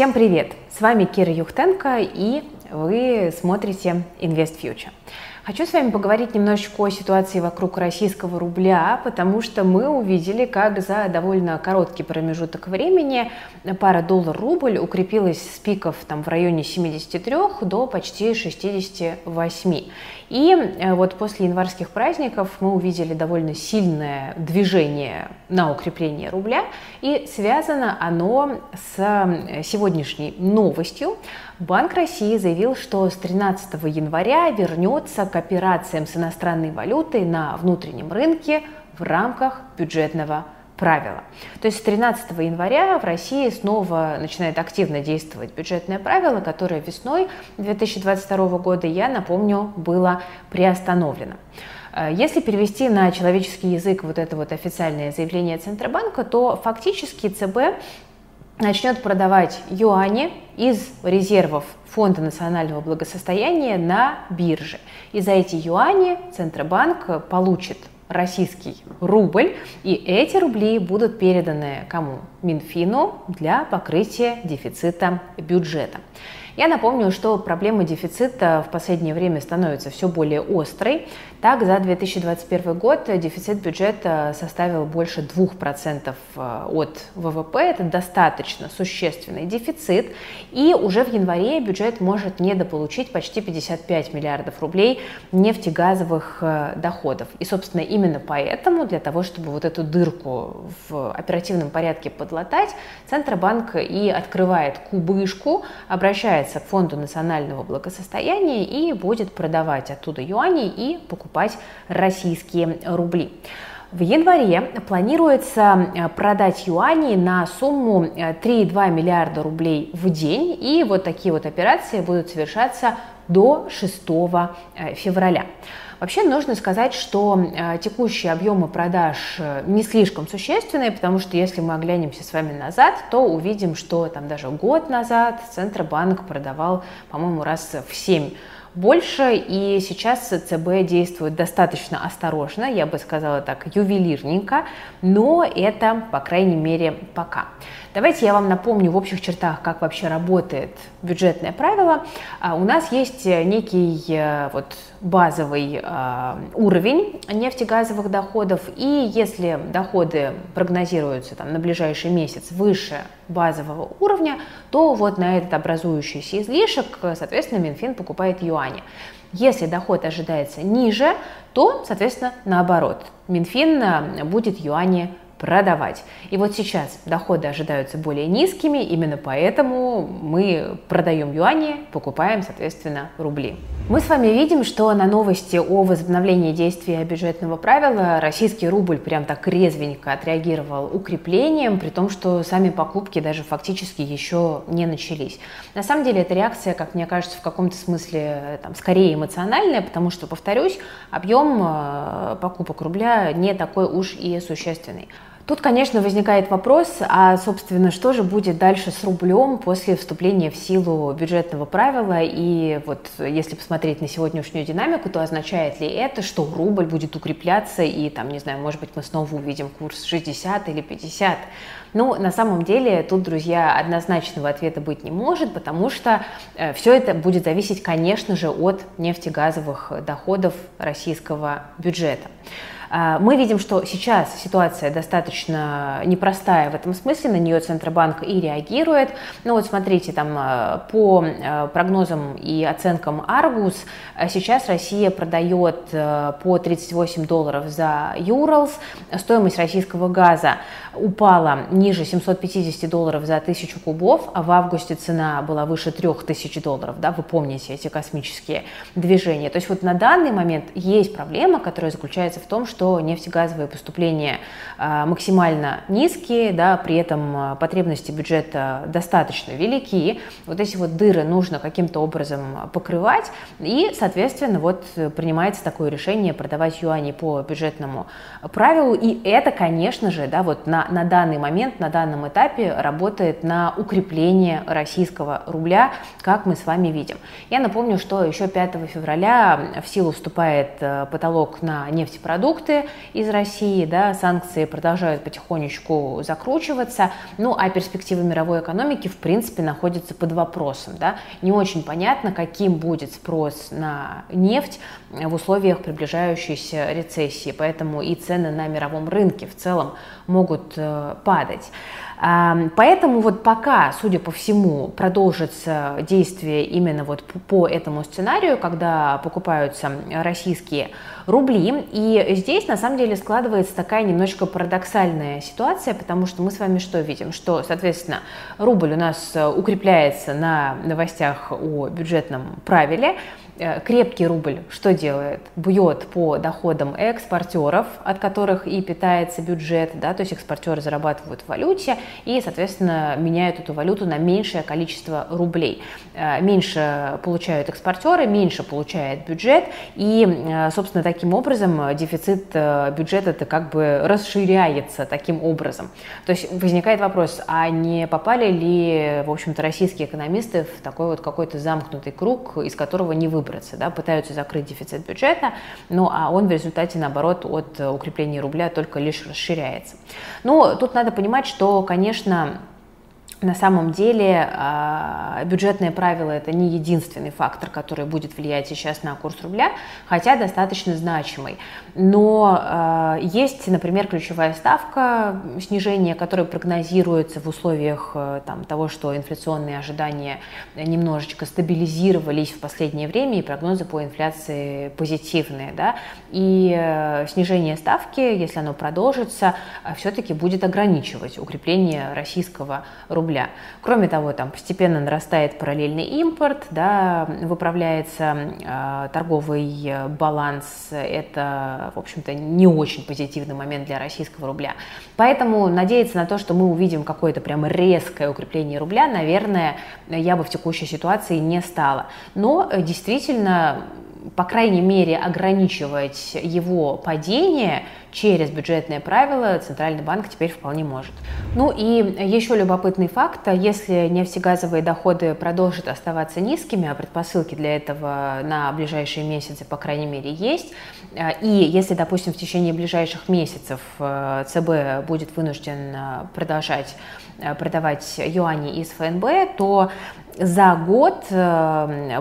Всем привет! С вами Кира Юхтенко и вы смотрите Invest Future. Хочу с вами поговорить немножечко о ситуации вокруг российского рубля, потому что мы увидели, как за довольно короткий промежуток времени пара доллар-рубль укрепилась с пиков там, в районе 73 до почти 68. И э, вот после январских праздников мы увидели довольно сильное движение на укрепление рубля, и связано оно с э, сегодняшней новостью. Банк России заявил, что с 13 января вернется к операциям с иностранной валютой на внутреннем рынке в рамках бюджетного правила. То есть с 13 января в России снова начинает активно действовать бюджетное правило, которое весной 2022 года, я напомню, было приостановлено. Э, если перевести на человеческий язык вот это вот официальное заявление Центробанка, то фактически ЦБ начнет продавать юани из резервов Фонда национального благосостояния на бирже. И за эти юани Центробанк получит российский рубль, и эти рубли будут переданы кому? Минфину для покрытия дефицита бюджета. Я напомню, что проблема дефицита в последнее время становится все более острой. Так, за 2021 год дефицит бюджета составил больше 2% э, от ВВП. Это достаточно существенный дефицит. И уже в январе бюджет может недополучить почти 55 миллиардов рублей нефтегазовых э, доходов. И, собственно, именно поэтому, для того, чтобы вот эту дырку в оперативном порядке подлатать, Центробанк и открывает кубышку, обращается к Фонду национального благосостояния и будет продавать оттуда юани и покупать покупать российские рубли. В январе планируется э, продать юани на сумму 3,2 э, миллиарда рублей в день, и вот такие вот операции будут совершаться до 6 э, февраля. Вообще нужно сказать, что текущие объемы продаж не слишком существенные, потому что если мы оглянемся с вами назад, то увидим, что там даже год назад Центробанк продавал, по-моему, раз в 7 больше, и сейчас ЦБ действует достаточно осторожно, я бы сказала так, ювелирненько, но это, по крайней мере, пока. Давайте я вам напомню в общих чертах, как вообще работает бюджетное правило. А, у нас есть некий э, вот базовый а, уровень нефтегазовых доходов, и если доходы прогнозируются там, на ближайший месяц выше базового уровня, то вот на этот образующийся излишек, соответственно, Минфин покупает юани. Если доход ожидается ниже, то, соответственно, наоборот, Минфин э, будет юани продавать. И вот сейчас доходы ожидаются более низкими, именно поэтому мы продаем юани, покупаем, соответственно, рубли. Мы с вами видим, что на новости о возобновлении действия бюджетного правила российский рубль прям так резвенько отреагировал укреплением, при том, что сами покупки даже фактически еще не начались. На самом деле эта реакция, как мне кажется, в каком-то смысле там, скорее эмоциональная, потому что, повторюсь, объем э, покупок рубля не такой уж и существенный. Тут, конечно, возникает вопрос, а, собственно, что же будет дальше с рублем после вступления в силу бюджетного правила? И вот если посмотреть на сегодняшнюю динамику, то означает ли это, что рубль будет укрепляться и, там, не знаю, может быть, мы снова увидим курс 60 или 50? Ну, на самом деле, тут, друзья, однозначного ответа быть не может, потому что э, все это будет зависеть, конечно же, от нефтегазовых доходов российского бюджета. А, мы видим, что сейчас ситуация достаточно непростая в этом смысле, на нее Центробанк и реагирует. Ну вот смотрите, там а, по прогнозам и оценкам Argus сейчас Россия продает по 38 долларов за Юралс, стоимость российского газа упала ниже 750 долларов за тысячу кубов, а в августе цена была выше 3000 долларов, да, вы помните эти космические движения. То есть вот на данный момент есть проблема, которая заключается в том, что нефтегазовые поступления а, максимально низкие, да, при этом а, потребности бюджета достаточно велики. Вот эти вот дыры нужно каким-то образом покрывать, и, соответственно, вот принимается такое решение продавать юани по бюджетному правилу, и это, конечно же, да, вот на на, данный момент, на данном этапе работает на укрепление российского рубля, как мы с вами видим. Я напомню, что еще 5 февраля в силу вступает э, потолок на нефтепродукты из России, да, санкции продолжают потихонечку закручиваться, ну а перспективы мировой экономики в принципе находятся под вопросом. Да. Не очень понятно, каким будет спрос на нефть в условиях приближающейся рецессии, поэтому и цены на мировом рынке в целом могут э, падать. Поэтому вот пока, судя по всему, продолжится действие именно вот по этому сценарию, когда покупаются российские рубли. И здесь на самом деле складывается такая немножечко парадоксальная ситуация, потому что мы с вами что видим? Что, соответственно, рубль у нас э, укрепляется на новостях о бюджетном правиле, крепкий рубль что делает? Бьет по доходам экспортеров, от которых и питается бюджет, да, то есть экспортеры зарабатывают в валюте и, соответственно, меняют эту валюту на меньшее количество рублей. Э, меньше получают экспортеры, меньше получает бюджет, и, э, собственно, таким образом дефицит бюджета это как бы расширяется таким образом. То есть возникает вопрос, а не попали ли, в общем-то, российские экономисты в такой вот какой-то замкнутый круг, из которого не выбраться? Выбраться, да, пытаются закрыть дефицит бюджета, ну а он в результате, наоборот, от укрепления рубля только лишь расширяется. Ну, тут надо понимать, что, конечно, на самом деле а, бюджетные правила это не единственный фактор, который будет влиять сейчас на курс рубля, хотя достаточно значимый. Но а, есть, например, ключевая ставка снижения, которая прогнозируется в условиях э, там, того, что инфляционные ожидания немножечко стабилизировались в последнее время, и прогнозы по инфляции позитивные. Да? И снижение ставки, если оно продолжится, все-таки будет ограничивать укрепление российского рубля рубля. Кроме того, там постепенно нарастает параллельный импорт, да, выправляется э, торговый баланс. Это, в общем-то, не очень позитивный момент для российского рубля. Поэтому надеяться на то, что мы увидим какое-то прямо резкое укрепление рубля, наверное, я бы в текущей ситуации не стала. Но э, действительно по крайней мере, ограничивать его падение через бюджетные правила Центральный банк теперь вполне может. Ну и еще любопытный факт, если нефтегазовые доходы продолжат оставаться низкими, а предпосылки для этого на ближайшие месяцы, по крайней мере, есть, и если, допустим, в течение ближайших месяцев э, ЦБ будет вынужден э, продолжать э, продавать юани из ФНБ, то за год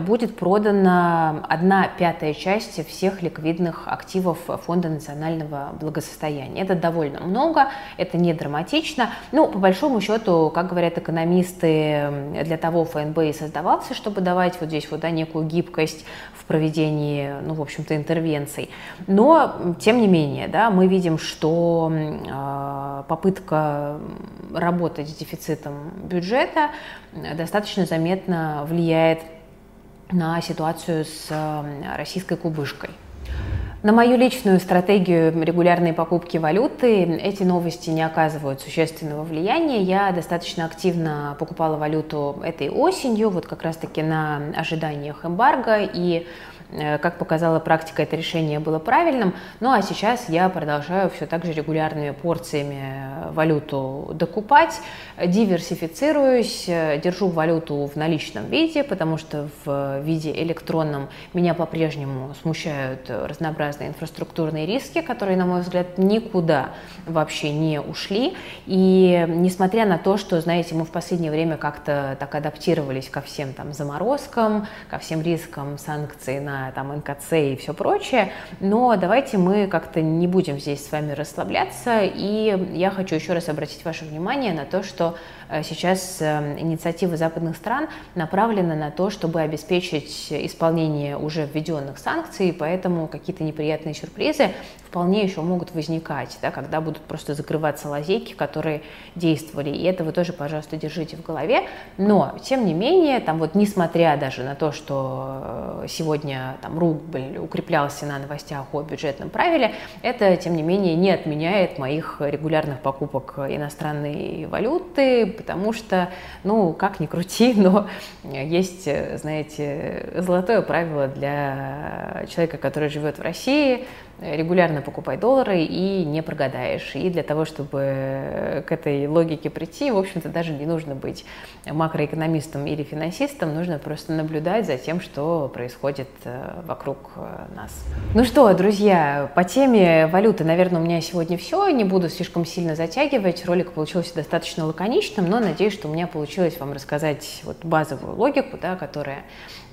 будет продана одна пятая часть всех ликвидных активов Фонда национального благосостояния. Это довольно много, это не драматично. Ну, по большому счету, как говорят экономисты, для того ФНБ и создавался, чтобы давать вот здесь вот да, некую гибкость в проведении, ну, в общем-то, интервенций. Но, тем не менее, да, мы видим, что э, попытка работать с дефицитом бюджета достаточно заметно влияет на ситуацию с российской кубышкой. На мою личную стратегию регулярной покупки валюты эти новости не оказывают существенного влияния. Я достаточно активно покупала валюту этой осенью, вот как раз-таки на ожиданиях эмбарго, и как показала практика, это решение было правильным. Ну а сейчас я продолжаю все так же регулярными порциями валюту докупать, диверсифицируюсь, э, держу валюту в наличном виде, потому что в виде электронном меня по-прежнему смущают разнообразные инфраструктурные риски, которые, на мой взгляд, никуда вообще не ушли. И несмотря на то, что, знаете, мы в последнее время как-то так адаптировались ко всем там заморозкам, ко всем рискам санкций на там НКЦ и все прочее, но давайте мы как-то не будем здесь с вами расслабляться, и я хочу еще раз обратить ваше внимание на то, что э, сейчас э, инициатива западных стран направлена на то, чтобы обеспечить исполнение уже введенных санкций, поэтому какие-то неприятные сюрпризы вполне еще могут возникать, да, когда будут просто закрываться лазейки, которые действовали. И это вы тоже, пожалуйста, держите в голове. Но, тем не менее, там вот несмотря даже на то, что э, сегодня там рубль укреплялся на новостях о бюджетном правиле, это, тем не менее, не отменяет моих регулярных покупок иностранной валюты, потому что, ну, как ни крути, но есть, знаете, золотое правило для человека, который живет в России, регулярно покупай доллары и не прогадаешь. И для того, чтобы к этой логике прийти, в общем-то, даже не нужно быть макроэкономистом или финансистом, нужно просто наблюдать за тем, что происходит э, вокруг э, нас. Ну что, друзья, по теме валюты, наверное, у меня сегодня все. Не буду слишком сильно затягивать. Ролик получился достаточно лаконичным, но надеюсь, что у меня получилось вам рассказать вот базовую логику, да, которая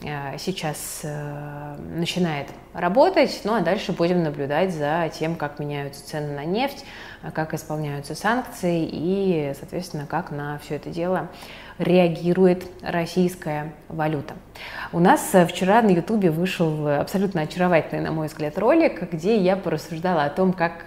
Э, сейчас э, начинает работать, ну а дальше будем наблюдать за тем, как меняются цены на нефть, э, как исполняются санкции и, соответственно, как на все это дело реагирует российская валюта. У нас вчера на Ютубе вышел абсолютно очаровательный, на мой взгляд, ролик, где я порассуждала о том, как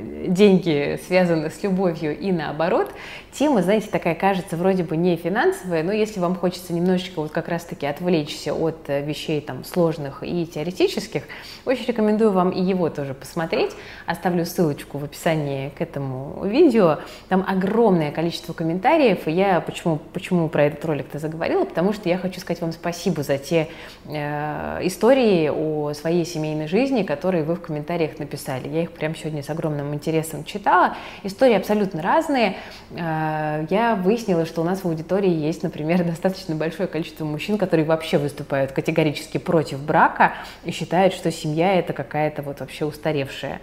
деньги связаны с любовью и наоборот. Тема, знаете, такая кажется вроде бы не финансовая, но если вам хочется немножечко вот как раз-таки отвлечься от э, вещей там сложных и теоретических, очень рекомендую вам и его тоже посмотреть. Оставлю ссылочку в описании к этому видео. Там огромное количество комментариев, и я почему, почему про этот ролик-то заговорила, потому что я хочу сказать вам спасибо за те э, истории о своей семейной жизни, которые вы в комментариях написали. Я их прямо сегодня с огромным интересом читала. Истории абсолютно разные. Э, я выяснила, что у нас в аудитории есть, например, достаточно большое количество мужчин, которые вообще выступают категорически против брака и считают, что семья это какая-то вот вообще устаревшая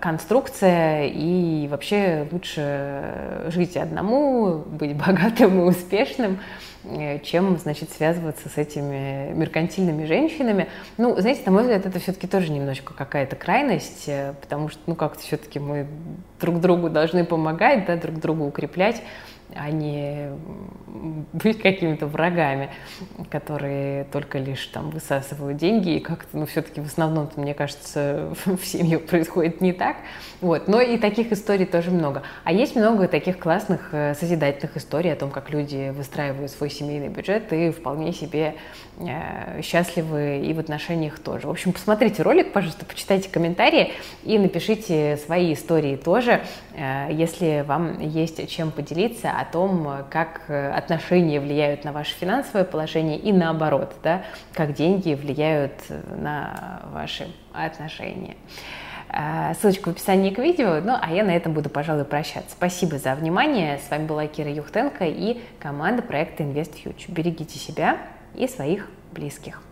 конструкция, и вообще лучше жить одному, быть богатым и успешным, Э, чем, значит, связываться с этими меркантильными женщинами. Ну, знаете, на мой взгляд, это все-таки тоже немножко какая-то крайность, э, потому что, ну, как-то все-таки мы друг другу должны помогать, да, друг другу укреплять а не быть какими-то врагами, которые только лишь там высасывают деньги, и как-то, ну, все-таки в основном, мне кажется, в семье происходит не так. Вот. Но и таких историй тоже много. А есть много таких классных э, созидательных историй о том, как люди выстраивают свой семейный бюджет и вполне себе э, счастливы и в отношениях тоже. В общем, посмотрите ролик, пожалуйста, почитайте комментарии и напишите свои истории тоже, э, если вам есть чем поделиться о том, как э, отношения влияют на ваше финансовое положение и наоборот, да, как деньги влияют на ваши отношения. Э, ссылочка в описании к видео. Ну, а я на этом буду, пожалуй, прощаться. Спасибо за внимание. С вами была Кира Юхтенко и команда проекта Invest Future. Берегите себя и своих близких.